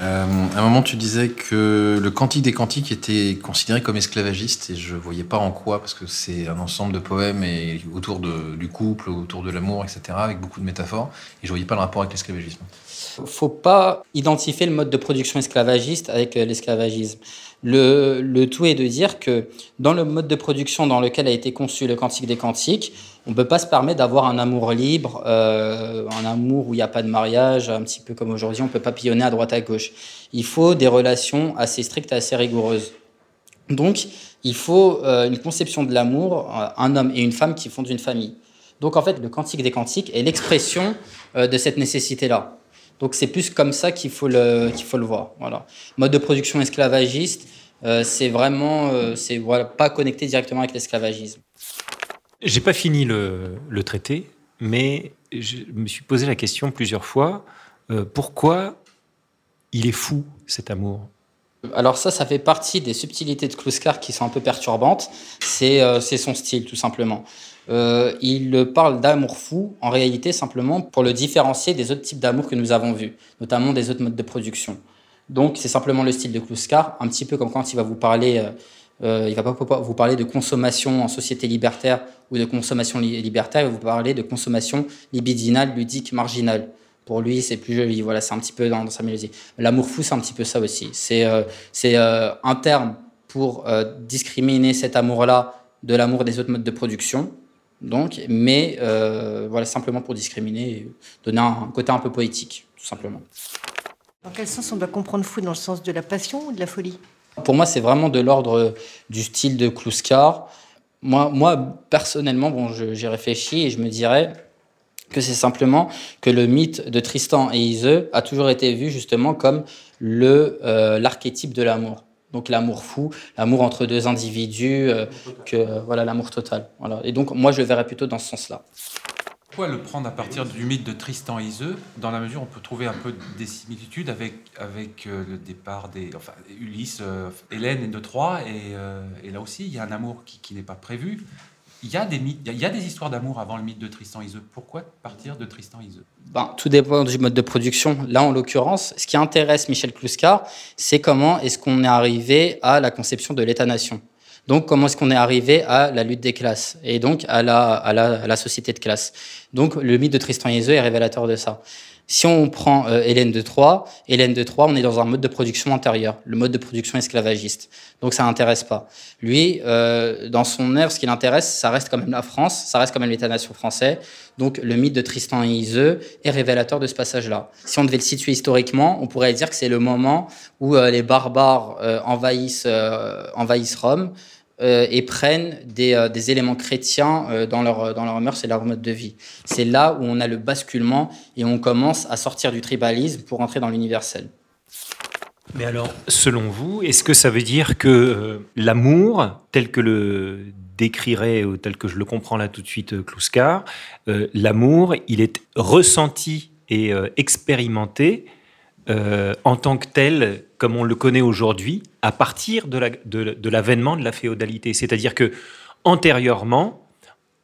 Euh, à un moment, tu disais que le Cantique des Cantiques était considéré comme esclavagiste et je voyais pas en quoi, parce que c'est un ensemble de poèmes et autour de, du couple, autour de l'amour, etc., avec beaucoup de métaphores, et je voyais pas le rapport avec l'esclavagisme. Faut pas identifier le mode de production esclavagiste avec euh, l'esclavagisme. Le, tout est de dire que dans le mode de production dans lequel a été conçu le Cantique des Cantiques, on ne peut pas se permettre d'avoir un amour libre, euh, un amour où il n'y a pas de mariage, un petit peu comme aujourd'hui, on ne peut pas pillonner à droite à gauche. Il faut des relations assez strictes, assez rigoureuses. Donc, il faut euh, une conception de l'amour, euh, un homme et une femme qui fondent une famille. Donc, en fait, le Cantique des Cantiques est l'expression de cette nécessité-là. Donc, c'est plus comme ça qu'il faut le, qu'il faut le voir. Voilà. Mode de production esclavagiste, euh, c'est vraiment, euh, c'est voilà, pas connecté directement avec l'esclavagisme. J'ai pas fini le, le, traité, mais je me suis posé la question plusieurs fois euh, pourquoi il est fou cet amour? Alors ça, ça fait partie des subtilités de Kluskar qui sont un peu perturbantes. C'est euh, son style, tout simplement. Euh, il parle d'amour fou, en réalité, simplement pour le différencier des autres types d'amour que nous avons vus, notamment des autres modes de production. Donc c'est simplement le style de Kluskar, un petit peu comme quand il va vous parler... Euh, euh, il va pas vous parler de consommation en société libertaire ou de consommation li libertaire, il va vous parler de consommation libidinale, ludique, marginale. Pour lui, c'est plus joli. Voilà, c'est un petit peu dans, sa mélodie. L'amour fou, c'est un petit peu ça aussi. C'est un terme pour discriminer cet amour-là de l'amour des autres modes de production. Donc, mais euh, voilà, simplement pour discriminer et donner un, un côté un peu poétique, tout simplement. Dans quel sens on doit comprendre fou Dans le sens de la passion ou de la folie? Pour moi, c'est vraiment de l'ordre du style de Kluskar. Moi, moi personnellement, bon, j'ai réfléchi et je me dirais que c'est simplement que le mythe de Tristan et Iseux a toujours été vu justement comme le euh, l'archétype de l'amour. Donc l'amour fou, l'amour entre deux individus, euh, que voilà l'amour total. Voilà. Et donc moi je le verrais plutôt dans ce sens-là pourquoi le prendre à partir du mythe de Tristan et Iseux, dans la mesure où on peut trouver un peu des similitudes avec, avec euh, le départ des. Enfin, Ulysse, euh, Hélène et de Troie, et, euh, et, là aussi, il y a un amour qui, qui n'est pas prévu. Il y, a des histoires d'amour avant le mythe de Tristan Iseux. Pourquoi partir de Tristan Iseux ben, Tout dépend du mode de production. Là, en l'occurrence, ce qui intéresse Michel Kluskar, c'est comment est-ce qu'on est arrivé à la conception de l'État-nation. Donc, comment est-ce qu'on est arrivé à la lutte des classes et donc à la, à la, société de classe Donc, le mythe de Tristan et Iseult est révélateur de ça. Si on prend euh, Hélène de Troie, Hélène de Troie, on est dans un mode de production antérieur, le mode de production esclavagiste. Donc ça n'intéresse pas. Lui, euh, dans son œuvre, ce qui l'intéresse, ça reste quand même la France, ça reste quand même l'État-nation français. Donc le mythe de Tristan et Iseux est révélateur de ce passage-là. Si on devait le situer historiquement, on pourrait dire que c'est le moment où euh, les barbares euh, envahissent, euh, envahissent Rome et prennent des, euh, éléments chrétiens euh, dans, leur, dans leur mœurs et leur mode de vie. C'est là où on a le basculement et on commence à sortir du tribalisme pour entrer dans l'universel. Mais alors, selon vous, est-ce que ça veut dire que euh, l'amour, tel que le décrirait, ou tel que je le comprends là tout de suite, euh, l'amour, il est ressenti et euh, expérimenté euh, en tant que tel, comme on le connaît aujourd'hui, à partir de l'avènement la, de, la féodalité. C'est-à-dire que antérieurement,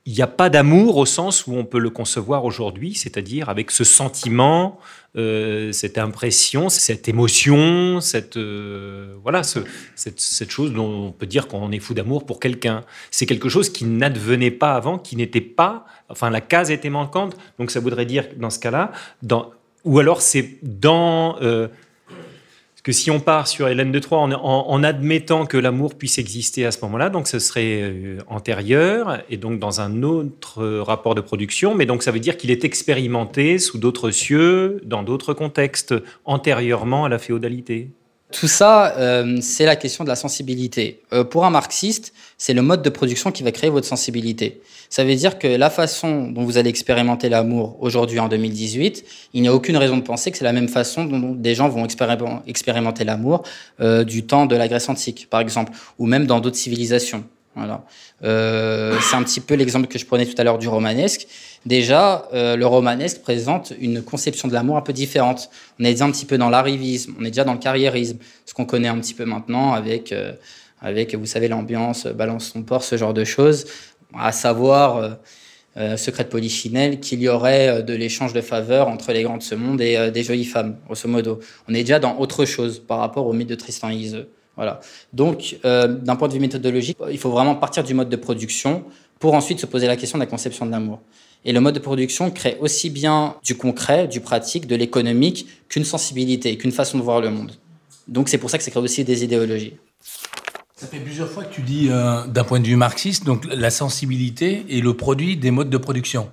il n'y a pas d'amour au sens où on peut le concevoir aujourd'hui, c'est-à-dire avec ce sentiment, euh, cette impression, cette émotion, cette euh, voilà, ce, cette, cette, chose dont on peut dire qu'on est fou d'amour pour quelqu'un. C'est quelque chose qui n'advenait pas avant, qui n'était pas, enfin la case était manquante. Donc ça voudrait dire dans ce cas-là, dans ou alors c'est dans euh, que si on part sur Hélène de Troyes en, admettant que l'amour puisse exister à ce moment-là, donc ce serait euh, antérieur et donc dans un autre euh, rapport de production, mais donc ça veut dire qu'il est expérimenté sous d'autres cieux, dans d'autres contextes, antérieurement à la féodalité. Tout ça, euh, c'est la question de la sensibilité. Euh, pour un marxiste, c'est le mode de production qui va créer votre sensibilité. Ça veut dire que la façon dont vous allez expérimenter l'amour aujourd'hui en 2018, il n'y a aucune raison de penser que c'est la même façon dont des gens vont expérimenter l'amour euh, du temps de la Grèce antique, par exemple, ou même dans d'autres civilisations. Voilà. Euh, c'est un petit peu l'exemple que je prenais tout à l'heure du romanesque. Déjà, euh, le romanesque présente une conception de l'amour un peu différente. On est déjà un petit peu dans l'arrivisme, on est déjà dans le carriérisme, ce qu'on connaît un petit peu maintenant avec, euh, avec vous savez, l'ambiance, balance son port, ce genre de choses. À savoir, secret de Polichinelle, qu'il y aurait de l'échange de faveurs entre les grands de ce monde et des jolies femmes, grosso modo. On est déjà dans autre chose par rapport au mythe de Tristan et Iseux. Voilà. Donc, d'un point de vue méthodologique, il faut vraiment partir du mode de production pour ensuite se poser la question de la conception de l'amour. Et le mode de production crée aussi bien du concret, du pratique, de l'économique, qu'une sensibilité, qu'une façon de voir le monde. Donc c'est pour ça que ça crée aussi des idéologies. Ça fait plusieurs fois que tu dis, euh, d'un point de vue marxiste, donc la sensibilité est le produit des modes de production.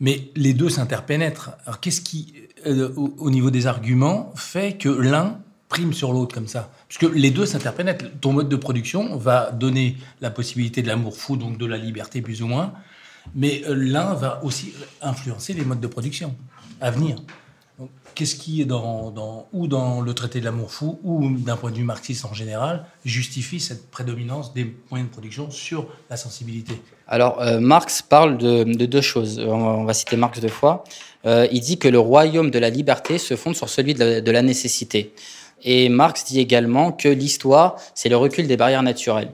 Mais les deux s'interpénètrent. Alors qu'est-ce qui, euh, au, niveau des arguments, fait que l'un prime sur l'autre comme ça Puisque les deux s'interpénètrent. Ton mode de production va donner la possibilité de l'amour fou, donc de la liberté plus ou moins, mais euh, l'un va aussi influencer les modes de production à venir. Qu'est-ce qui est dans, ou dans le traité de l'amour fou ou d'un point de vue marxiste en général justifie cette prédominance des moyens de production sur la sensibilité? Alors euh, Marx parle de, deux choses. On va, citer Marx deux fois. Euh, il dit que le royaume de la liberté se fonde sur celui de la nécessité. Et Marx dit également que l'histoire, c'est le recul des barrières naturelles.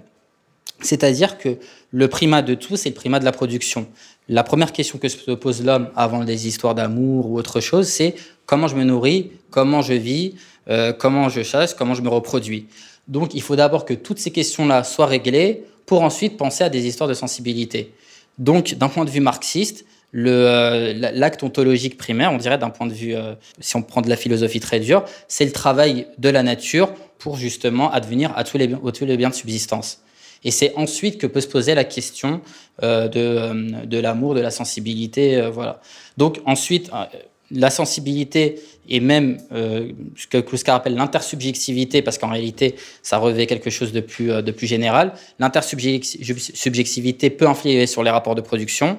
C'est-à-dire que le primat de tout, c'est le primat de la production. La première question que se pose l'homme avant des histoires d'amour ou autre chose, c'est comment je me nourris, comment je vis, euh, comment je chasse, comment je me reproduis. Donc il faut d'abord que toutes ces questions-là soient réglées pour ensuite penser à des histoires de sensibilité. Donc d'un point de vue marxiste, euh, l'acte ontologique primaire, on dirait d'un point de vue, euh, si on prend de la philosophie très dure, c'est le travail de la nature pour justement advenir à tous les, biens de subsistance. Et c'est ensuite que peut se poser la question euh, de, l'amour, de la sensibilité. Voilà. Donc ensuite, la sensibilité et même ce que Kluskar appelle l'intersubjectivité, parce qu'en réalité, ça revêt quelque chose de plus général. L'intersubjectivité peut influer sur les rapports de production,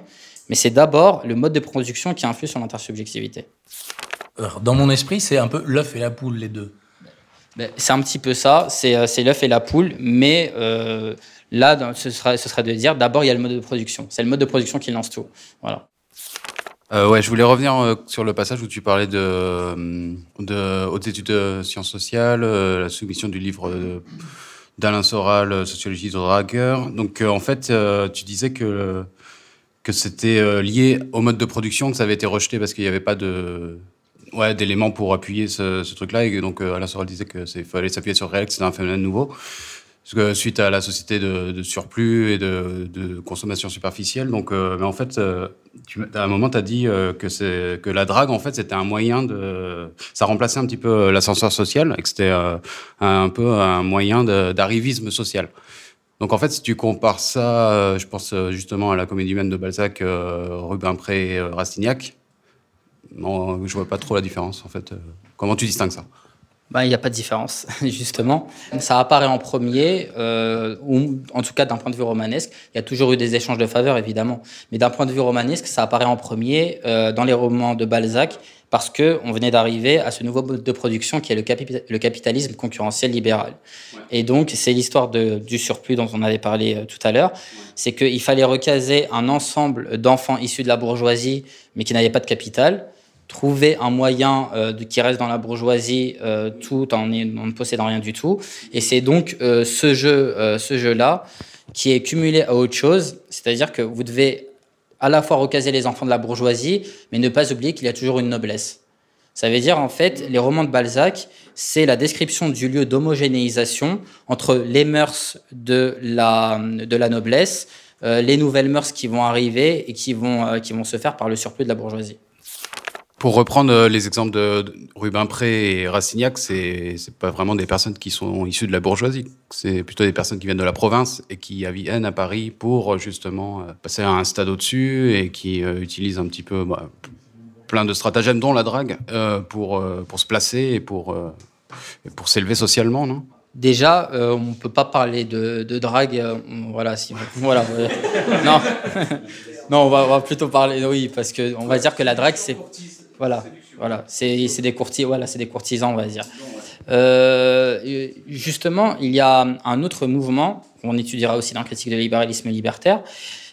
mais c'est d'abord le mode de production qui influe sur l'intersubjectivité. dans mon esprit, c'est un peu l'œuf et la poule, les deux. Ben, c'est un petit peu ça, c'est euh, l'œuf et la poule, mais euh, là, ce serait, ce serait de dire d'abord, il y a le mode de production. C'est le mode de production qui lance tout. Voilà. Euh, ouais, je voulais revenir sur le passage où tu parlais de, de hautes études de sciences sociales, la soumission du livre d'Alain Soral, Sociologie de Drager. Donc, en fait, tu disais que, que c'était lié au mode de production, que ça avait été rejeté parce qu'il n'y avait pas de, ouais, d'éléments pour appuyer ce, truc-là. Et donc, euh, Alain Soral disait qu'il fallait s'appuyer sur que c'était un phénomène nouveau. Parce que suite à la société de, surplus et de, consommation superficielle. Donc, euh, mais en fait, euh, à un moment, tu as dit euh, que, c'est, que la drague, en fait, c'était un moyen de. Ça remplaçait un petit peu l'ascenseur social et que c'était un peu un moyen d'arrivisme social. Donc en fait, si tu compares ça, je pense justement à la comédie humaine de Balzac, Rubempré et Rastignac, non, je vois pas trop la différence en fait. Comment tu distingues ça? Ben, il n'y a pas de différence, justement. Ça apparaît en premier, euh, ou en tout cas d'un point de vue romanesque. Il y a toujours eu des échanges de faveurs, évidemment. Mais d'un point de vue romanesque, ça apparaît en premier euh, dans les romans de Balzac, parce qu'on venait d'arriver à ce nouveau mode de production qui est le, le capitalisme concurrentiel libéral. Et donc, c'est l'histoire du surplus dont on avait parlé euh, tout à l'heure. C'est qu'il fallait recaser un ensemble d'enfants issus de la bourgeoisie, mais qui n'avaient pas de capital trouver un moyen euh, de, qui reste dans la bourgeoisie euh, tout en, ne possédant rien du tout. Et c'est donc euh, ce jeu, ce jeu-là qui est cumulé à autre chose, c'est-à-dire que vous devez à la fois recaser les enfants de la bourgeoisie, mais ne pas oublier qu'il y a toujours une noblesse. Ça veut dire en fait, les romans de Balzac, c'est la description du lieu d'homogénéisation entre les mœurs de la, de la noblesse, les nouvelles mœurs qui vont arriver et qui vont, qui vont se faire par le surplus de la bourgeoisie. Pour reprendre euh, les exemples de Rubempré et Rassignac, c'est c'est pas vraiment des personnes qui sont issues de la bourgeoisie. C'est plutôt des personnes qui viennent de la province et qui viennent à Paris pour justement euh, passer à un stade au-dessus et qui euh, utilisent un petit peu bah, plein de stratagèmes, dont la drague, pour pour se placer et pour pour s'élever socialement, non? Déjà, on ne peut pas parler de, drague. voilà, si, voilà. non, non, on va, on va, plutôt parler. Oui, parce que on va dire que la drague, c'est voilà, voilà. C'est des courtiers, voilà, c'est des courtisans, on va dire. Euh, justement, il y a un autre mouvement qu'on étudiera aussi dans la critique de libéralisme libertaire.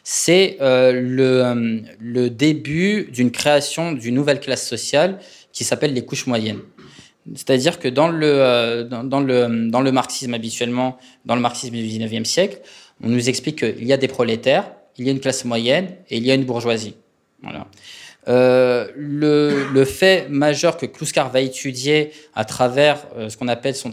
C'est euh, le, le début d'une création d'une nouvelle classe sociale qui s'appelle les couches moyennes. C'est-à-dire que dans le, euh, dans, le, dans le marxisme habituellement, dans le marxisme du 19e siècle, on nous explique qu'il y a des prolétaires il y a une classe moyenne et il y a une bourgeoisie. Voilà. Euh, le, le, fait majeur que Kluskar va étudier à travers euh, ce qu'on appelle son,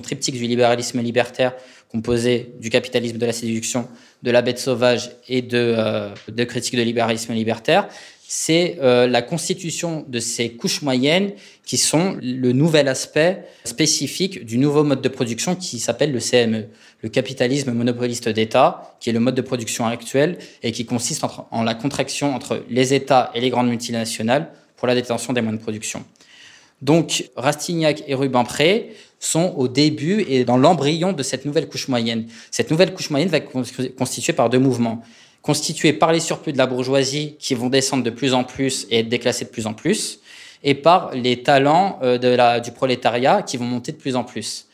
triptyque du libéralisme libertaire, composé du capitalisme de la séduction, de la bête sauvage et de, euh, critique de libéralisme libertaire, c'est euh, la constitution de ces couches moyennes qui sont le nouvel aspect spécifique du nouveau mode de production qui s'appelle le CME, le capitalisme monopoliste d'État, qui est le mode de production actuel et qui consiste en la contraction entre les États et les grandes multinationales pour la détention des moyens de production. Donc Rastignac et Rubempré sont au début et dans l'embryon de cette nouvelle couche moyenne. Cette nouvelle couche moyenne va être constituée par deux mouvements constitués par les surplus de la bourgeoisie qui vont descendre de plus en plus et être déclassés de plus en plus, et par les talents euh, du prolétariat qui vont monter de plus en plus.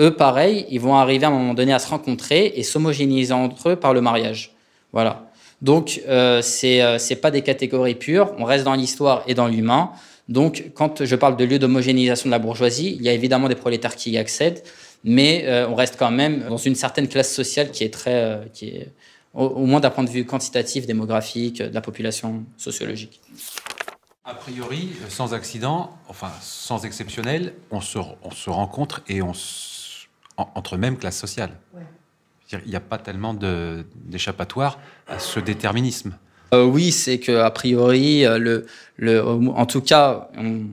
Eux, pareil, ils vont arriver à un moment donné à se rencontrer et s'homogénéiser entre eux par le mariage. Voilà. Donc, euh, euh, c'est pas des catégories pures. On reste dans l'histoire et dans l'humain. Donc, quand je parle de lieu d'homogénéisation de la bourgeoisie, il y a évidemment des prolétaires qui y accèdent, mais euh, on reste quand même dans une certaine classe sociale qui est très, qui est au, moins d'un point de vue quantitatif, démographique, de la population sociologique. A priori, sans accident, enfin sans exceptionnel, on se, on se rencontre et on entre même classes sociales. Il n'y a pas tellement d'échappatoire à ce déterminisme. Euh, oui, c'est qu'a priori, euh, le, le, en tout cas, on,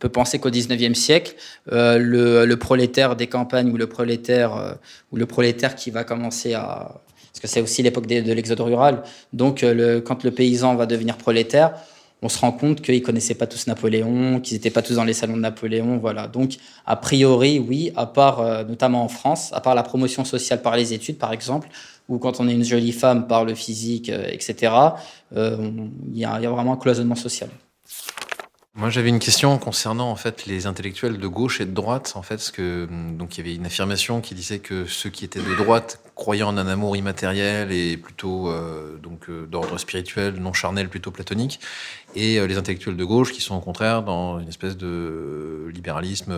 peut penser qu'au 19e siècle, euh, le, le, prolétaire des campagnes ou le prolétaire, ou le prolétaire qui va commencer à, parce que c'est aussi l'époque de, l'exode rural. Donc, euh, quand le paysan va devenir prolétaire, on se rend compte qu'ils connaissaient pas tous Napoléon, qu'ils n'étaient pas tous dans les salons de Napoléon, voilà. Donc, a priori, oui, à part, euh, notamment en France, à part la promotion sociale par les études, par exemple, ou quand on est une jolie femme par le physique, euh, etc., il y, a vraiment un cloisonnement social. Moi, j'avais une question concernant en fait les intellectuels de gauche et de droite. En fait, parce que donc il y avait une affirmation qui disait que ceux qui étaient de droite croyaient en un amour immatériel et plutôt euh, donc euh, d'ordre spirituel, non charnel, plutôt platonique, et euh, les intellectuels de gauche qui sont au contraire dans une espèce de libéralisme,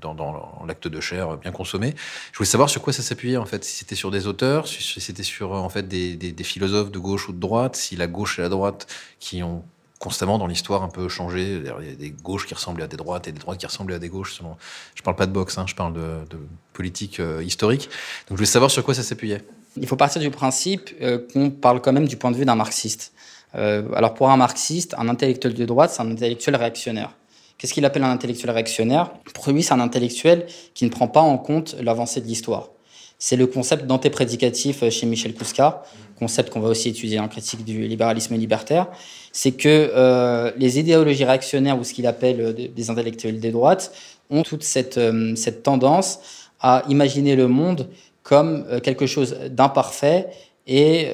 dans, l'acte de chair bien consommé. Je voulais savoir sur quoi ça s'appuyait en fait. Si c'était sur des auteurs, si c'était sur en fait des philosophes de gauche ou de droite, si la gauche et la droite qui ont constamment dans l'histoire un peu changé. Il y a des gauches qui ressemblaient à des droites et des droites qui ressemblaient à des gauches. Selon... Je parle pas de boxe, hein, je parle de, politique euh, historique. Donc je voulais savoir sur quoi ça s'appuyait. Il faut partir du principe euh, qu'on parle quand même du point de vue d'un marxiste. Euh, alors pour un marxiste, un intellectuel de droite, c'est un intellectuel réactionnaire. Qu'est-ce qu'il appelle un intellectuel réactionnaire? Pour lui, c'est un intellectuel qui ne prend pas en compte l'avancée de l'histoire. C'est le concept d'antéprédicatif chez Michel Kouska, concept qu'on va aussi étudier en critique du libéralisme libertaire. C'est que euh, les idéologies réactionnaires ou ce qu'il appelle euh, des intellectuels des droites ont toute cette, euh, tendance à imaginer le monde comme quelque chose d'imparfait et,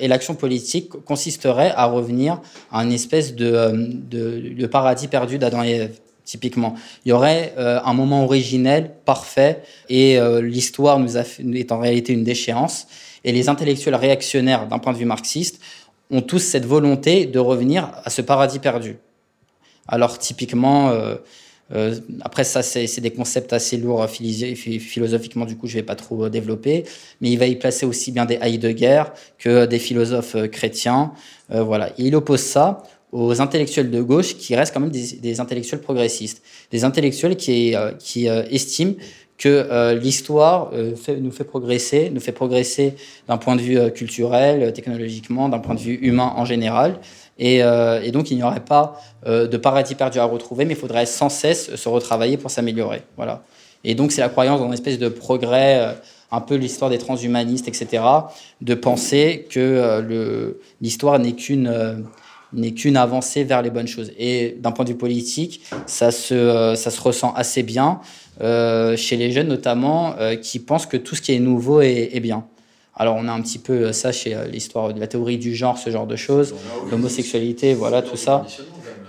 et l'action politique consisterait à revenir à une espèce de, de, paradis perdu d'Adam et Ève typiquement. Il y aurait un moment originel, parfait, et l'histoire nous est en réalité une déchéance. Et les intellectuels réactionnaires, d'un point de vue marxiste, ont tous cette volonté de revenir à ce paradis perdu. Alors typiquement, euh, euh, après ça c'est des concepts assez lourds philosophiquement, du coup je vais pas trop euh, développer, mais il va y placer aussi bien des Heidegger que des philosophes chrétiens. voilà, il oppose ça aux intellectuels de gauche qui restent quand même des, intellectuels progressistes, des intellectuels qui, qui estiment que euh, l'histoire euh, nous fait progresser, nous fait progresser d'un point de vue euh, culturel, technologiquement, d'un point de vue humain en général. Et, et donc, il n'y aurait pas de paradis perdu à retrouver, mais il faudrait sans cesse se retravailler pour s'améliorer. Voilà. Et donc, c'est la croyance dans une espèce de progrès, un peu l'histoire des transhumanistes, etc., de penser que l'histoire n'est qu'une n'est qu'une avancée vers les bonnes choses. Et d'un point de vue politique, ça se, ça se ressent assez bien. Euh, chez les jeunes notamment, euh, qui pensent que tout ce qui est nouveau est, bien. Alors on a un petit peu euh, ça chez l'histoire de la théorie du genre, ce genre de choses, l'homosexualité, voilà, tout ça.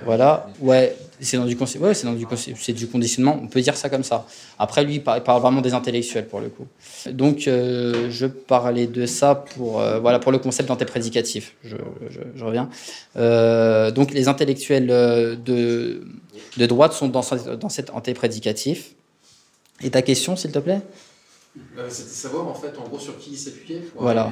Voilà, ouais, c'est dans du ouais, c'est dans du c'est du conditionnement, on peut dire ça comme ça. Après lui il parle, vraiment des intellectuels pour le coup. Donc je parlais de ça pour voilà pour le concept d'antéprédicatif. Je, je, je, reviens. donc les intellectuels de de droite sont dans, dans cet antéprédicatif et ta question, s'il te plaît? Euh, C'était savoir, en fait, en gros, sur qui il s'appuyait Voilà.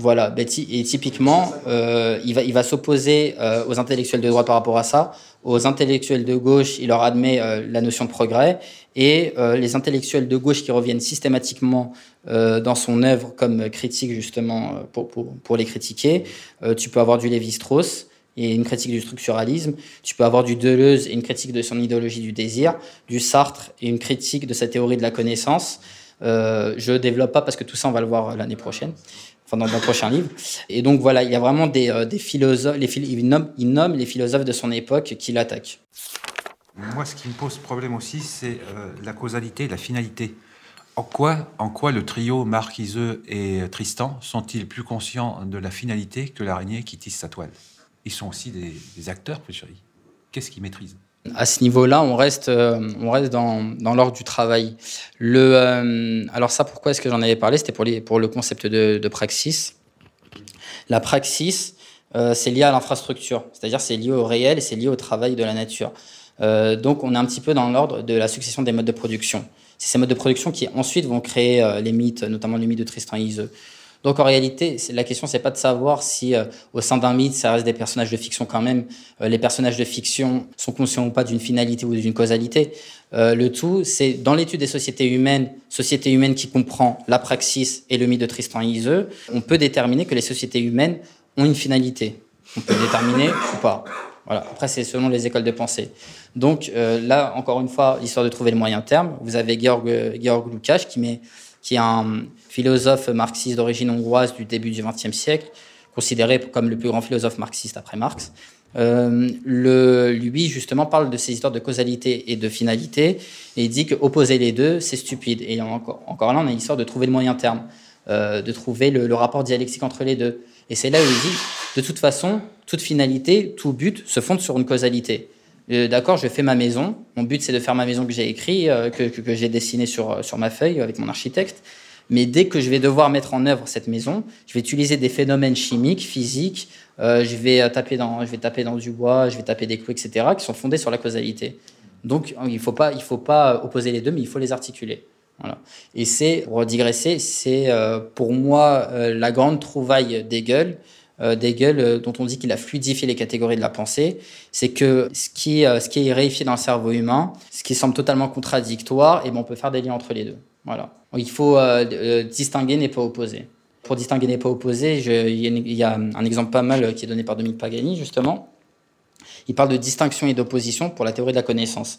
Voilà, ben, et typiquement, euh, il va, il va s'opposer euh, aux intellectuels de droite par rapport à ça. Aux intellectuels de gauche, il leur admet euh, la notion de progrès. Et les intellectuels de gauche qui reviennent systématiquement dans son œuvre comme critique, justement, pour, pour, pour les critiquer, tu peux avoir du Lévi-Strauss et une critique du structuralisme. Tu peux avoir du Deleuze et une critique de son idéologie du désir, du Sartre et une critique de sa théorie de la connaissance. Je développe pas parce que tout ça, on va le voir l'année prochaine dans mon prochain livre. Et donc voilà, il y a vraiment des, euh, des philosophes, les, il, nomme, il, nomme, les philosophes de son époque qui l'attaquent. Moi, ce qui me pose problème aussi, c'est euh, la causalité, la finalité. En quoi, en quoi le trio Marc, Iseux et Tristan sont-ils plus conscients de la finalité que l'araignée qui tisse sa toile? Ils sont aussi des, des acteurs, Qu'est-ce qu'ils maîtrisent? À ce niveau-là, on reste, euh, on reste dans, dans l'ordre du travail. Le, euh, alors ça, pourquoi est-ce que j'en avais parlé? C'était pour, pour le concept de, praxis. La praxis, euh, c'est lié à l'infrastructure, c'est-à-dire c'est lié au réel et c'est lié au travail de la nature. donc on est un petit peu dans l'ordre de la succession des modes de production. C'est ces modes de production qui ensuite vont créer les mythes, notamment le mythe de Tristan et Iseux. Donc en réalité, la question c'est pas de savoir si euh, au sein d'un mythe ça reste des personnages de fiction quand même. Euh, les personnages de fiction sont conscients ou pas d'une finalité ou d'une causalité. Euh, le tout, c'est dans l'étude des sociétés humaines, sociétés humaines qui comprend la praxis et le mythe de Tristan et Iseux, on peut déterminer que les sociétés humaines ont une finalité. On peut déterminer ou pas. Voilà. Après, c'est selon les écoles de pensée. Donc là, encore une fois, l'histoire de trouver le moyen terme. Vous avez Georg, Georg Lukács qui met qui est un philosophe marxiste d'origine hongroise du début du XXe siècle, considéré comme le plus grand philosophe marxiste après Marx. Euh, le, lui, justement, parle de ces histoires de causalité et de finalité, et il dit qu'opposer les deux, c'est stupide. Et encore, là, on a l'histoire de trouver le moyen terme, euh, de trouver le, rapport dialectique entre les deux. Et c'est là où il dit, de toute façon, toute finalité, tout but se fonde sur une causalité. Euh, d'accord, je fais ma maison. Mon but, c'est de faire ma maison que j'ai écrit, euh, que, que, j'ai dessinée sur, sur ma feuille avec mon architecte. Mais dès que je vais devoir mettre en œuvre cette maison, je vais utiliser des phénomènes chimiques, physiques. Euh, je vais taper dans, je vais taper dans du bois, je vais taper des clous, etc., qui sont fondés sur la causalité. Donc, il il faut pas opposer les deux, mais il faut les articuler. Et c'est, pour digresser, c'est pour moi la grande trouvaille d'Hegel, euh, Hegel, euh, dont on dit qu'il a fluidifié les catégories de la pensée, c'est que ce qui, euh, ce qui est réifié dans le cerveau humain, ce qui semble totalement contradictoire, et eh ben on peut faire des liens entre les deux. Voilà. Il faut distinguer n'est pas opposé. Pour distinguer n'est pas opposé, il y, a un exemple pas mal qui est donné par Dominique Pagani, justement. Il parle de distinction et d'opposition pour la théorie de la connaissance.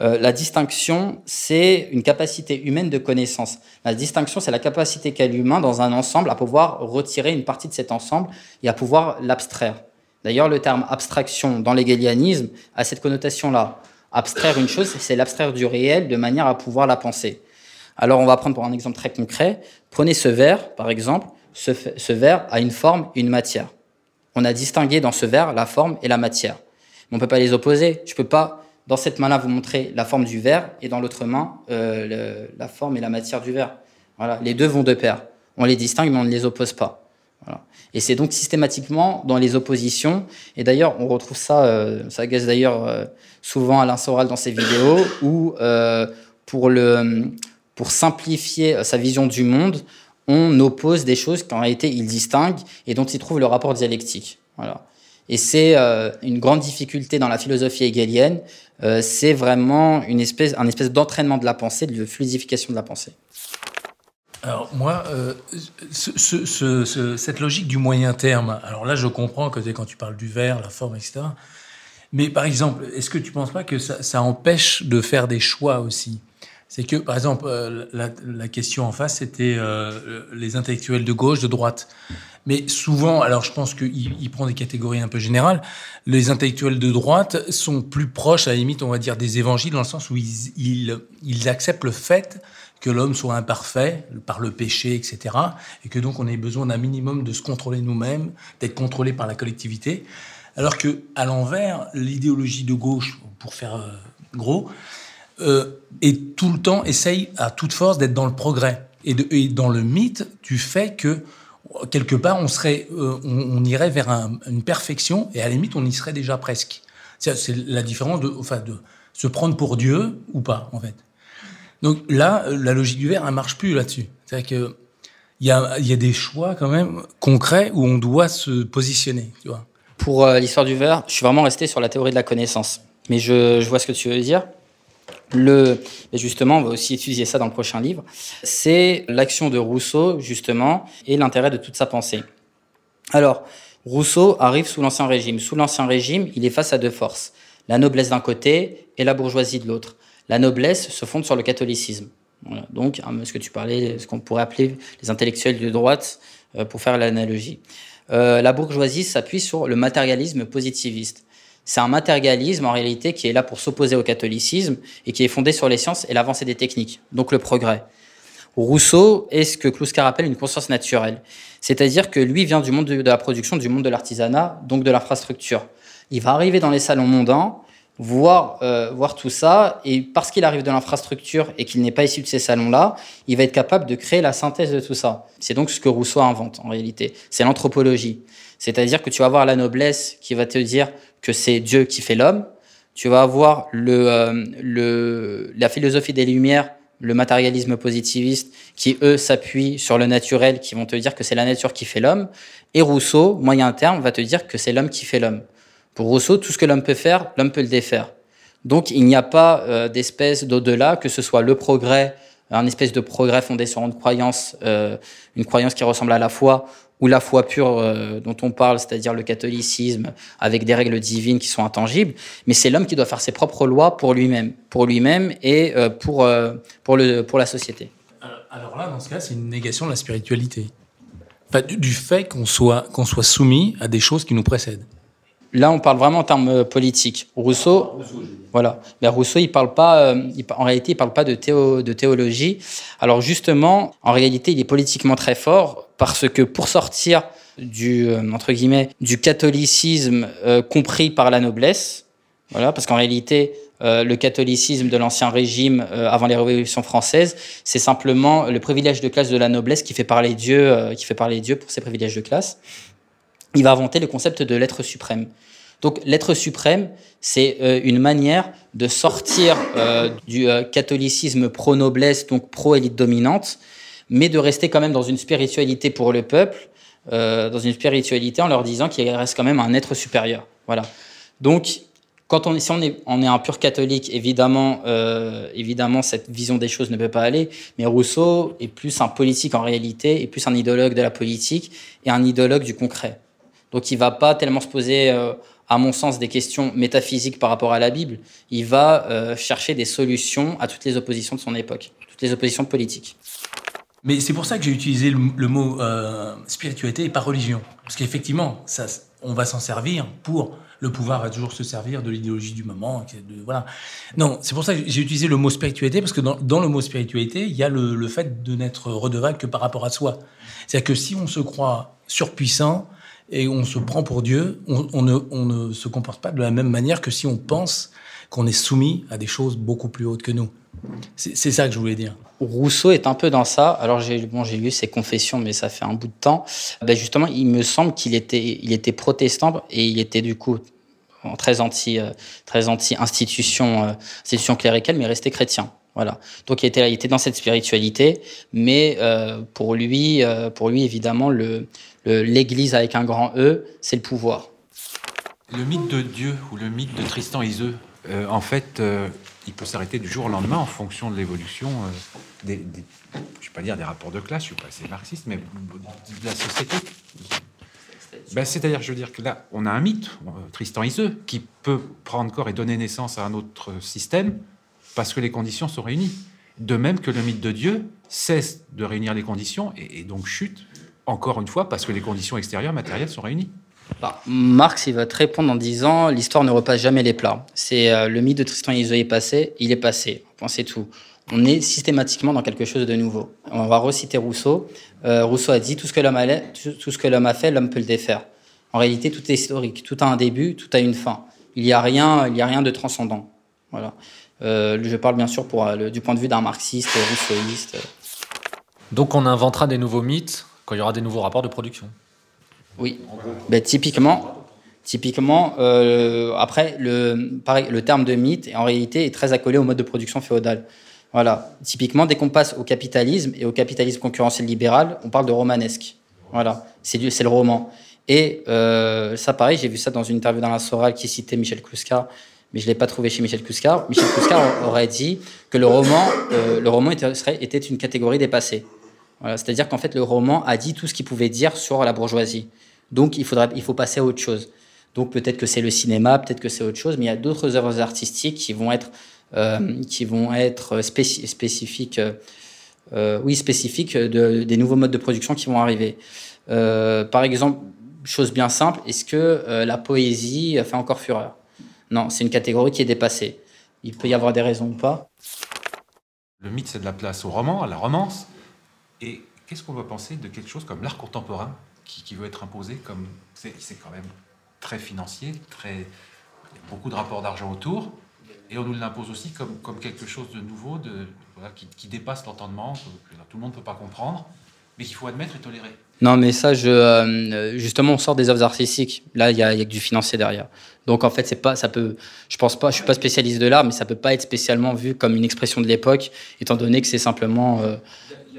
Euh, la distinction, c'est une capacité humaine de connaissance. La distinction, c'est la capacité qu'a l'humain dans un ensemble à pouvoir retirer une partie de cet ensemble et à pouvoir l'abstraire. D'ailleurs, le terme abstraction dans l'hégélianisme a cette connotation-là. Abstraire une chose, c'est l'abstraire du réel de manière à pouvoir la penser. Alors, on va prendre pour un exemple très concret. Prenez ce verre, par exemple. Ce, verre a une forme et une matière. On a distingué dans ce verre la forme et la matière. Mais on ne peut pas les opposer. Je ne peux pas dans cette main-là, vous montrez la forme du verre et dans l'autre main, euh, la forme et la matière du verre. Voilà. Les deux vont de pair. On les distingue, mais on ne les oppose pas. Et c'est donc systématiquement dans les oppositions. Et d'ailleurs, on retrouve ça, euh, ça agace d'ailleurs euh, souvent Alain Soral dans ses vidéos, où pour, le, pour simplifier sa vision du monde, on oppose des choses qu'en réalité il distingue et dont il trouve le rapport dialectique. Voilà. Et c'est euh, une grande difficulté dans la philosophie hegelienne. Euh, c'est vraiment une espèce, un espèce d'entraînement de la pensée, de fluidification de la pensée. Alors moi, euh, cette logique du moyen terme, alors là je comprends que quand tu parles du verre, la forme, etc. Mais par exemple, est-ce que tu ne penses pas que ça, empêche de faire des choix aussi? C'est que, par exemple, la, la, question en face, c'était les intellectuels de gauche, de droite. Mais souvent, alors je pense qu'il il prend des catégories un peu générales, les intellectuels de droite sont plus proches, à la limite, on va dire, des évangiles, dans le sens où ils, ils, ils acceptent le fait que l'homme soit imparfait par le péché, etc. Et que donc on ait besoin d'un minimum de se contrôler nous-mêmes, d'être contrôlé par la collectivité. Alors que, à l'envers, l'idéologie de gauche, pour faire euh, gros, euh, est tout le temps essaye à toute force d'être dans le progrès. Et, et dans le mythe, tu fais que quelque part, on, euh, irait vers une perfection et à la limite, on y serait déjà presque. C'est la différence de, se prendre pour Dieu ou pas, en fait. Donc là, la logique du verre, elle marche plus là-dessus. C'est-à-dire que il y a, des choix quand même concrets où on doit se positionner. Pour euh, l'histoire du verre, je suis vraiment resté sur la théorie de la connaissance. Mais je vois ce que tu veux dire. Le, justement, on va aussi étudier ça dans le prochain livre. C'est l'action de Rousseau, justement, et l'intérêt de toute sa pensée. Alors, Rousseau arrive sous l'Ancien Régime. Sous l'Ancien Régime, il est face à deux forces. La noblesse d'un côté et la bourgeoisie de l'autre. La noblesse se fonde sur le catholicisme. Donc, hein, ce que tu parlais, ce qu'on pourrait appeler les intellectuels de droite, euh, pour faire l'analogie. Euh, la bourgeoisie s'appuie sur le matérialisme positiviste. C'est un matérialisme en réalité qui est là pour s'opposer au catholicisme et qui est fondé sur les sciences et l'avancée des techniques, donc le progrès. Rousseau est ce que Kluskar appelle une conscience naturelle. C'est-à-dire que lui vient du monde de la production, du monde de l'artisanat, donc de l'infrastructure. Il va arriver dans les salons mondains, voir, euh, voir tout ça, et parce qu'il arrive de l'infrastructure et qu'il n'est pas issu de ces salons-là, il va être capable de créer la synthèse de tout ça. C'est donc ce que Rousseau invente en réalité. C'est l'anthropologie. C'est-à-dire que tu vas avoir la noblesse qui va te dire que c'est Dieu qui fait l'homme. Tu vas avoir le, euh, le, la philosophie des Lumières, le matérialisme positiviste, qui eux s'appuient sur le naturel, qui vont te dire que c'est la nature qui fait l'homme. Et Rousseau, moyen terme, va te dire que c'est l'homme qui fait l'homme. Pour Rousseau, tout ce que l'homme peut faire, l'homme peut le défaire. Donc il n'y a pas euh, d'espèce d'au-delà, que ce soit le progrès, un espèce de progrès fondé sur une croyance, euh, une croyance qui ressemble à la foi, ou la foi pure euh, dont on parle, c'est-à-dire le catholicisme, avec des règles divines qui sont intangibles. Mais c'est l'homme qui doit faire ses propres lois pour lui-même, pour lui-même et euh, pour, euh, pour, le, pour la société. Alors, là, dans ce cas, c'est une négation de la spiritualité. Enfin, du, du fait qu'on soit, qu'on soit soumis à des choses qui nous précèdent. Là, on parle vraiment en termes politiques. Rousseau, voilà. Mais Rousseau, il parle pas, euh, il, en réalité, il parle pas de, théo, de théologie. Alors justement, en réalité, il est politiquement très fort parce que pour sortir du euh, entre guillemets du catholicisme euh, compris par la noblesse, voilà, parce qu'en réalité, euh, le catholicisme de l'ancien régime avant les révolutions françaises, c'est simplement le privilège de classe de la noblesse qui fait parler Dieu, qui fait parler Dieu pour ses privilèges de classe il va inventer le concept de l'être suprême. Donc l'être suprême, c'est une manière de sortir du catholicisme pro-noblesse, donc pro-élite dominante, mais de rester quand même dans une spiritualité pour le peuple, euh, dans une spiritualité en leur disant qu'il reste quand même un être supérieur. Voilà. Donc quand on, si on est, un pur catholique, évidemment, euh, évidemment, cette vision des choses ne peut pas aller. Mais Rousseau est plus un politique en réalité, est plus un idéologue de la politique et un idéologue du concret. Donc il va pas tellement se poser, euh, à mon sens, des questions métaphysiques par rapport à la Bible. Il va chercher des solutions à toutes les oppositions de son époque, toutes les oppositions politiques. Mais c'est pour ça que j'ai utilisé le, mot euh, spiritualité et pas religion. Parce qu'effectivement, ça, on va s'en servir pour. Le pouvoir va toujours se servir de l'idéologie du moment. Voilà. Non, c'est pour ça que j'ai utilisé le mot spiritualité, parce que dans, dans le mot spiritualité, il y a le, le fait de n'être redevable que par rapport à soi. C'est-à-dire que si on se croit surpuissant, et on se prend pour Dieu, on, ne, se comporte pas de la même manière que si on pense qu'on est soumis à des choses beaucoup plus hautes que nous. C'est ça que je voulais dire. Rousseau est un peu dans ça. Alors j'ai lu ses confessions, mais ça fait un bout de temps. Ben justement, il me semble qu'il était, protestant et il était du coup euh, très anti institution, euh, institution cléricale, mais restait chrétien. Voilà. Donc il était, dans cette spiritualité, mais euh, pour lui évidemment, le, l'Église avec un grand E, c'est le pouvoir. Le mythe de Dieu ou le mythe de Tristan Iseux, euh, en fait, euh, il peut s'arrêter du jour au lendemain en fonction de l'évolution euh, des, pas dire des rapports de classe, je suis pas assez marxiste, mais de la société. Ben, C'est-à-dire, je veux dire que là, on a un mythe, Tristan Iseux, qui peut prendre corps et donner naissance à un autre système parce que les conditions sont réunies. De même que le mythe de Dieu cesse de réunir les conditions et donc chute, encore une fois, parce que les conditions extérieures matérielles sont réunies. Bah, Marx, il va te répondre en disant l'histoire ne repasse jamais les plats. C'est euh, le mythe de Tristan et Isolde est passé, il est passé. C'est tout. On est systématiquement dans quelque chose de nouveau. On va reciter Rousseau. Euh, Rousseau a dit tout ce que l'homme a, tout ce que l'homme a fait, l'homme peut le défaire. En réalité, tout est historique. Tout a un début, tout a une fin. Il n'y a rien, il y a rien de transcendant. Voilà. Euh, je parle bien sûr pour, euh, le, du point de vue d'un marxiste, rousseauiste. Donc on inventera des nouveaux mythes il y aura des nouveaux rapports de production. Oui. Ben, typiquement, typiquement euh, après, le, le terme de mythe, en réalité, est très accolé au mode de production féodal. Voilà. Typiquement, dès qu'on passe au capitalisme et au capitalisme concurrentiel libéral, on parle de romanesque. Voilà. C'est le roman. Et euh, ça, pareil, j'ai vu ça dans une interview d'Alain Soral qui citait Michel Kluska, mais je ne l'ai pas trouvé chez Michel Kluska. Michel Kluska aurait dit que le roman, euh, le roman était, était une catégorie dépassée. C'est-à-dire qu'en fait, le roman a dit tout ce qu'il pouvait dire sur la bourgeoisie. Donc, il, faudrait, il faut passer à autre chose. Donc, peut-être que c'est le cinéma, peut-être que c'est autre chose, mais il y a d'autres œuvres artistiques qui vont être, euh, qui vont être spéci- spécifiques, euh, euh, oui, spécifiques de- des nouveaux modes de production qui vont arriver. Par exemple, chose bien simple, est-ce que la poésie fait encore fureur? Non, c'est une catégorie qui est dépassée. Il peut y avoir des raisons ou pas. Le mythe, c'est de la place au roman, à la romance. Et qu'est-ce qu'on va penser de quelque chose comme l'art contemporain, qui, qui veut être imposé comme. C'est quand même très financier, très, il y a beaucoup de rapports d'argent autour. Et on nous l'impose aussi comme, comme quelque chose de nouveau, de, voilà, qui, qui dépasse l'entendement, que, tout le monde ne peut pas comprendre, mais qu'il faut admettre et tolérer. Non, mais ça, je, euh, justement, on sort des œuvres artistiques. Là, il y y a que du financier derrière. Donc, en fait, c'est pas, ça peut, je pense pas, je suis pas spécialiste de l'art, mais ça peut pas être spécialement vu comme une expression de l'époque, étant donné que c'est simplement. euh,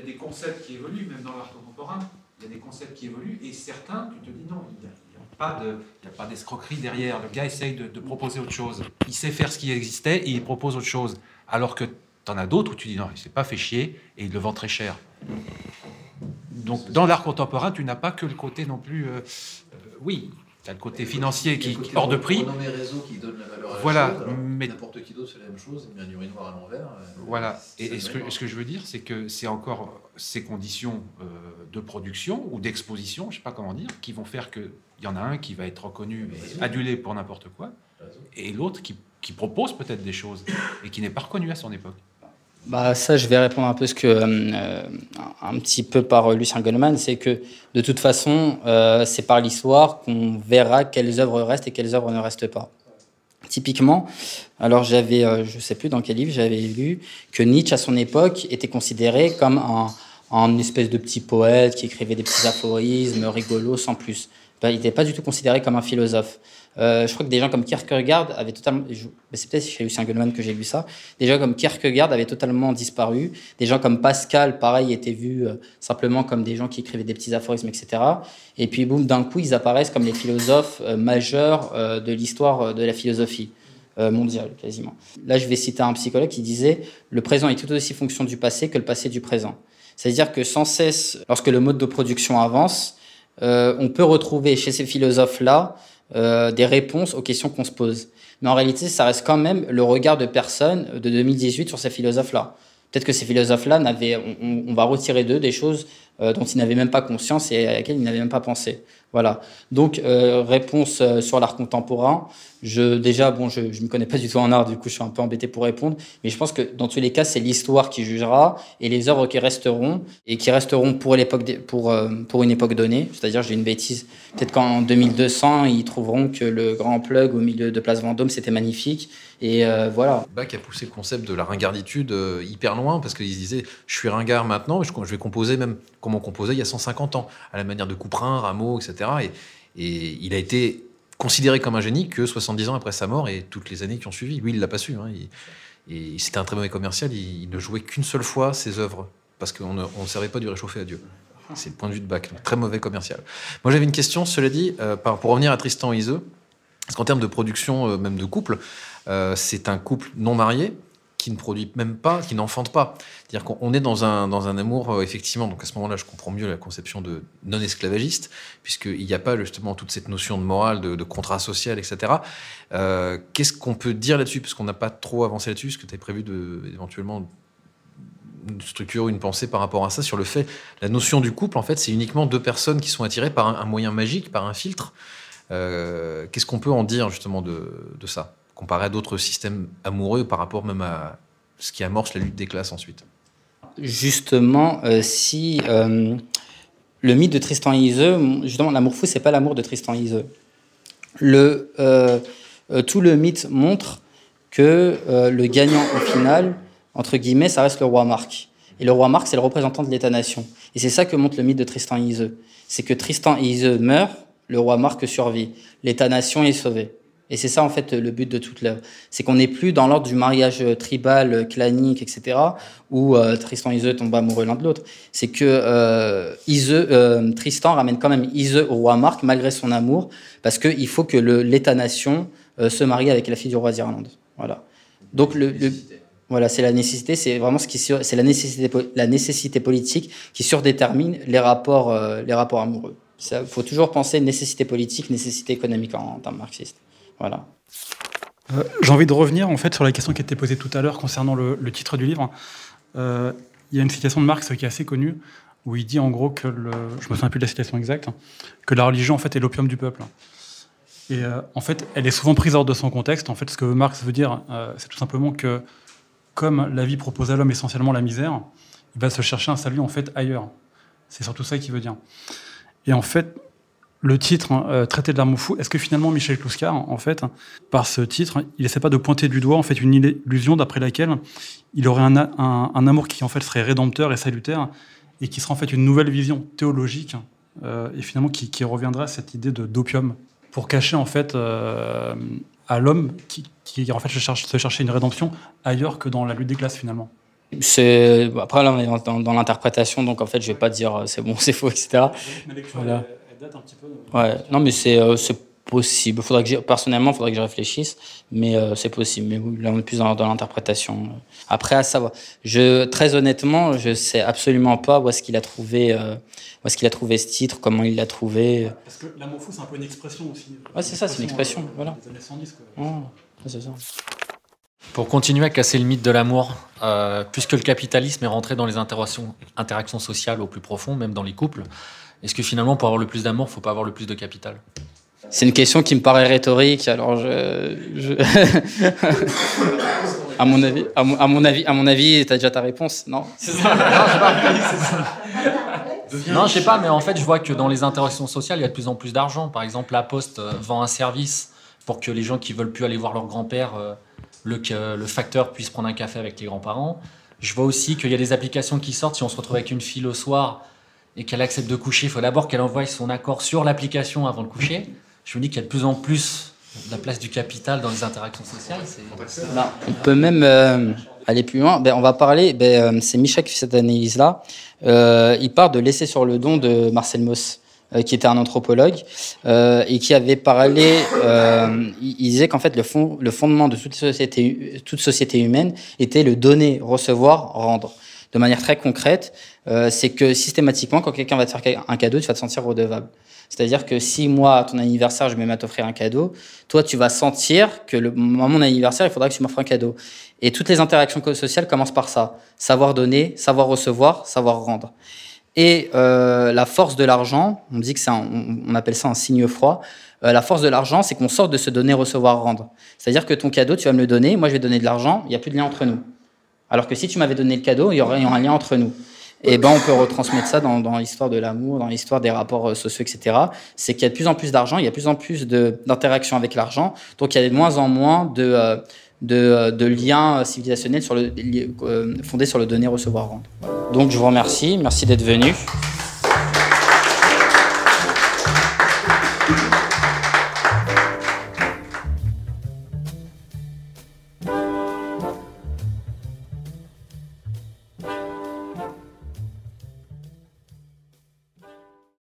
y, a, des concepts qui évoluent, même dans l'art contemporain. Il y a des concepts qui évoluent, et certains, tu te dis non, il n'y a, a pas d'escroquerie derrière. Le gars essaye de, de proposer autre chose. Il sait faire ce qui existait et il propose autre chose. Alors que tu en as d'autres où tu dis non, il s'est pas fait chier et il le vend très cher. Donc, dans l'art contemporain, tu n'as pas que le côté non plus. euh, euh, oui, tu as le côté financier qui, qui- hors de prix. Renommé réseau qui donne la valeur à la Voilà, chose, alors mais- n'importe qui d'autre fait la même chose, il met un urinoir à l'envers. euh, Voilà. Et, ce, que, même. ce que je veux dire, c'est que c'est encore ces conditions euh, de production ou d'exposition, je sais pas comment dire, qui vont faire qu'il y en a un qui va être reconnu et adulé pour n'importe quoi, et l'autre qui, qui propose peut-être des choses et qui n'est pas reconnu à son époque. Bah, ça, je vais répondre un peu ce que, euh, un petit peu par euh, Lucien Goldman, c'est que de toute façon, euh, c'est par l'histoire qu'on verra quelles œuvres restent et quelles œuvres ne restent pas. Typiquement, alors j'avais, euh, je sais plus dans quel livre, j'avais lu que Nietzsche à son époque était considéré comme un, un espèce de petit poète qui écrivait des petits aphorismes rigolos sans plus. Ben, il n'était pas du tout considéré comme un philosophe. Euh, je crois que des gens comme Kierkegaard avaient totalement. C'est peut-être chez Lucien que j'ai lu ça. Des gens comme Kierkegaard avaient totalement disparu. Des gens comme Pascal, pareil, étaient vus euh, simplement comme des gens qui écrivaient des petits aphorismes, etc. Et puis, boum, d'un coup, ils apparaissent comme les philosophes euh, majeurs de l'histoire de la philosophie mondiale, quasiment. Là, je vais citer un psychologue qui disait Le présent est tout aussi fonction du passé que le passé du présent. C'est-à-dire que sans cesse, lorsque le mode de production avance, euh, on peut retrouver chez ces philosophes-là euh, des réponses aux questions qu'on se pose. Mais en réalité, ça reste quand même le regard de personnes de 2018 sur ces philosophes-là. Peut-être que ces philosophes-là, n'avaient- on va retirer d'eux des choses euh, dont ils n'avaient même pas conscience et à laquelle ils n'avaient même pas pensé. Voilà. Donc, euh, réponse euh, sur l'art contemporain. Je, déjà, bon, je ne me connais pas du tout en art, du coup, je suis un peu embêté pour répondre. Mais je pense que dans tous les cas, c'est l'histoire qui jugera et les œuvres qui resteront et qui resteront pour, pour, euh, pour une époque donnée. C'est-à-dire, j'ai une bêtise. Peut-être qu'en 2200, ils trouveront que le grand plug au milieu de Place Vendôme, c'était magnifique. Et voilà. Bach a poussé le concept de la ringarditude hyper loin parce qu'il se disait je suis ringard maintenant, je, je vais composer même comme on composait il y a 150 ans, à la manière de Couperin, Rameau, etc. Et, il a été considéré comme un génie que 70 ans après sa mort et toutes les années qui ont suivi. Lui, il l'a pas su. hein. Et c'était un très mauvais commercial. Il, ne jouait qu'une seule fois ses œuvres parce qu'on ne servait pas du réchauffé à Dieu. C'est le point de vue de Bach. Très mauvais commercial. Moi, j'avais une question, cela dit, euh, pour revenir à Tristan et Iseux. Parce qu'en termes de production, euh, même de couple, euh, c'est un couple non marié qui ne produit même pas, qui n'enfante pas. C'est-à-dire qu'on on est dans un, dans un amour, euh, effectivement, donc à ce moment-là, je comprends mieux la conception de non-esclavagiste, puisqu'il n'y a pas justement toute cette notion de morale, de, contrat social, etc. Euh, Qu'est-ce qu'on peut dire là-dessus Parce qu'on n'a pas trop avancé là-dessus, est-ce que tu as prévu éventuellement une structure une pensée par rapport à ça, sur le fait, la notion du couple, en fait, c'est uniquement deux personnes qui sont attirées par un, moyen magique, par un filtre. Euh, Qu'est-ce qu'on peut en dire justement de ça, comparé à d'autres systèmes amoureux par rapport même à ce qui amorce la lutte des classes ensuite Justement, euh, si euh, le mythe de Tristan Iseux, justement, l'amour fou, c'est pas l'amour de Tristan Iseux. Le, euh, tout le mythe montre que le gagnant au final, entre guillemets, ça reste le roi Marc. Et le roi Marc, c'est le représentant de l'État-nation. Et c'est ça que montre le mythe de Tristan Iseux. C'est que Tristan Iseux meurent, le roi Marc survit. L'État-nation est sauvé. Et c'est ça, en fait, le but de toute l'œuvre. C'est qu'on n'est plus dans l'ordre du mariage tribal, clanique, etc., où euh, Tristan et Iseux tombent amoureux l'un de l'autre. C'est que euh, euh, Tristan ramène quand même Iseux au roi Marc, malgré son amour, parce qu'il faut que l'État-nation se marie avec la fille du roi d'Irlande. Voilà. Donc, le, voilà, c'est la nécessité, c'est vraiment ce qui c'est la nécessité, la nécessité politique qui surdétermine les rapports, les rapports amoureux. Il faut toujours penser nécessité politique, nécessité économique en, en termes marxistes. Voilà. Euh, j'ai envie de revenir en fait sur la question qui a été posée tout à l'heure concernant le, titre du livre. Euh, il y a une citation de Marx qui est assez connue où il dit en gros que le, je me souviens plus de la citation exacte, que la religion en fait est l'opium du peuple. Et euh, en fait, elle est souvent prise hors de son contexte. En fait, ce que Marx veut dire, c'est tout simplement que comme la vie propose à l'homme essentiellement la misère, il va se chercher un salut en fait ailleurs. C'est surtout ça qu'il veut dire. Et en fait, le titre hein, euh, Traité de l'arme fou, est-ce que finalement Michel Clouscar, en fait, par ce titre, il essaie pas de pointer du doigt en fait une illusion d'après laquelle il aurait un, amour qui en fait serait rédempteur et salutaire et qui serait en fait une nouvelle vision théologique euh, et finalement qui, reviendrait à cette idée de d'opium pour cacher en fait euh, à l'homme qui, en fait se, cherche, se chercher une rédemption ailleurs que dans la lutte des classes finalement. C'est après là on est dans, l'interprétation donc en fait je vais pas dire c'est bon c'est faux etc. Voilà un petit peu. Ouais, non, mais c'est euh, possible. Faudrait que personnellement, il faudrait que je réfléchisse, mais euh, c'est possible. Mais là, on est plus dans, l'interprétation. Après, à savoir, je, très honnêtement, je sais absolument pas où est-ce qu'il a trouvé, euh, où est-ce qu'il a trouvé ce titre, comment il l'a trouvé. Parce que l'amour fou, c'est un peu une expression aussi. Ouais, c'est ça, c'est une expression. voilà. c'est ça. Pour continuer à casser le mythe de l'amour, puisque le capitalisme est rentré dans les interactions, interactions sociales au plus profond, même dans les couples, est-ce que finalement, pour avoir le plus d'amour, il ne faut pas avoir le plus de capital? C'est une question qui me paraît rhétorique. Alors, je, à mon avis, à mon, avis, à mon avis, t'as déjà ta réponse, non? Non, je sais pas, mais en fait, je vois que dans les interactions sociales, il y a de plus en plus d'argent. Par exemple, la Poste euh, vend un service pour que les gens qui veulent plus aller voir leur grand-père, euh, le, le facteur puisse prendre un café avec les grands-parents. Je vois aussi qu'il y a des applications qui sortent. Si on se retrouve avec une fille le soir, et qu'elle accepte de coucher, il faut d'abord qu'elle envoie son accord sur l'application avant de coucher. Je me dis qu'il y a de plus en plus la place du capital dans les interactions sociales. on peut même euh, aller plus loin. Ben, on va parler, ben, euh, c'est Michel qui fait cette analyse-là. Euh, il part de l'essai sur le don de Marcel Mauss qui était un anthropologue, et qui avait parlé, il, disait qu'en fait le, fond, le fondement de toute société humaine était le donner, recevoir, rendre de manière très concrète, euh, c'est que systématiquement, quand quelqu'un va te faire un cadeau, tu vas te sentir redevable. C'est-à-dire que si moi, à ton anniversaire, je mets à t'offrir un cadeau, toi, tu vas sentir que le, à mon anniversaire, il faudra que tu m'offres un cadeau. Et toutes les interactions sociales commencent par ça. Savoir donner, savoir recevoir, savoir rendre. Et euh, la force de l'argent, on dit que c'est on, appelle ça un signe froid. Euh, la force de l'argent, c'est qu'on sort de se donner, recevoir, rendre. C'est-à-dire que ton cadeau, tu vas me le donner, moi je vais donner de l'argent, il n'y a plus de lien entre nous. Alors que si tu m'avais donné le cadeau, il y aurait un lien entre nous. Et ben, on peut retransmettre ça dans, l'histoire de l'amour, dans l'histoire des rapports euh, sociaux, etc. C'est qu'il y a de plus en plus d'argent, il y a de plus en plus d'interactions avec l'argent, donc il y a de moins en moins de, euh, euh, liens civilisationnels fondés sur le donner, recevoir, rendre. Donc je vous remercie, merci d'être venu.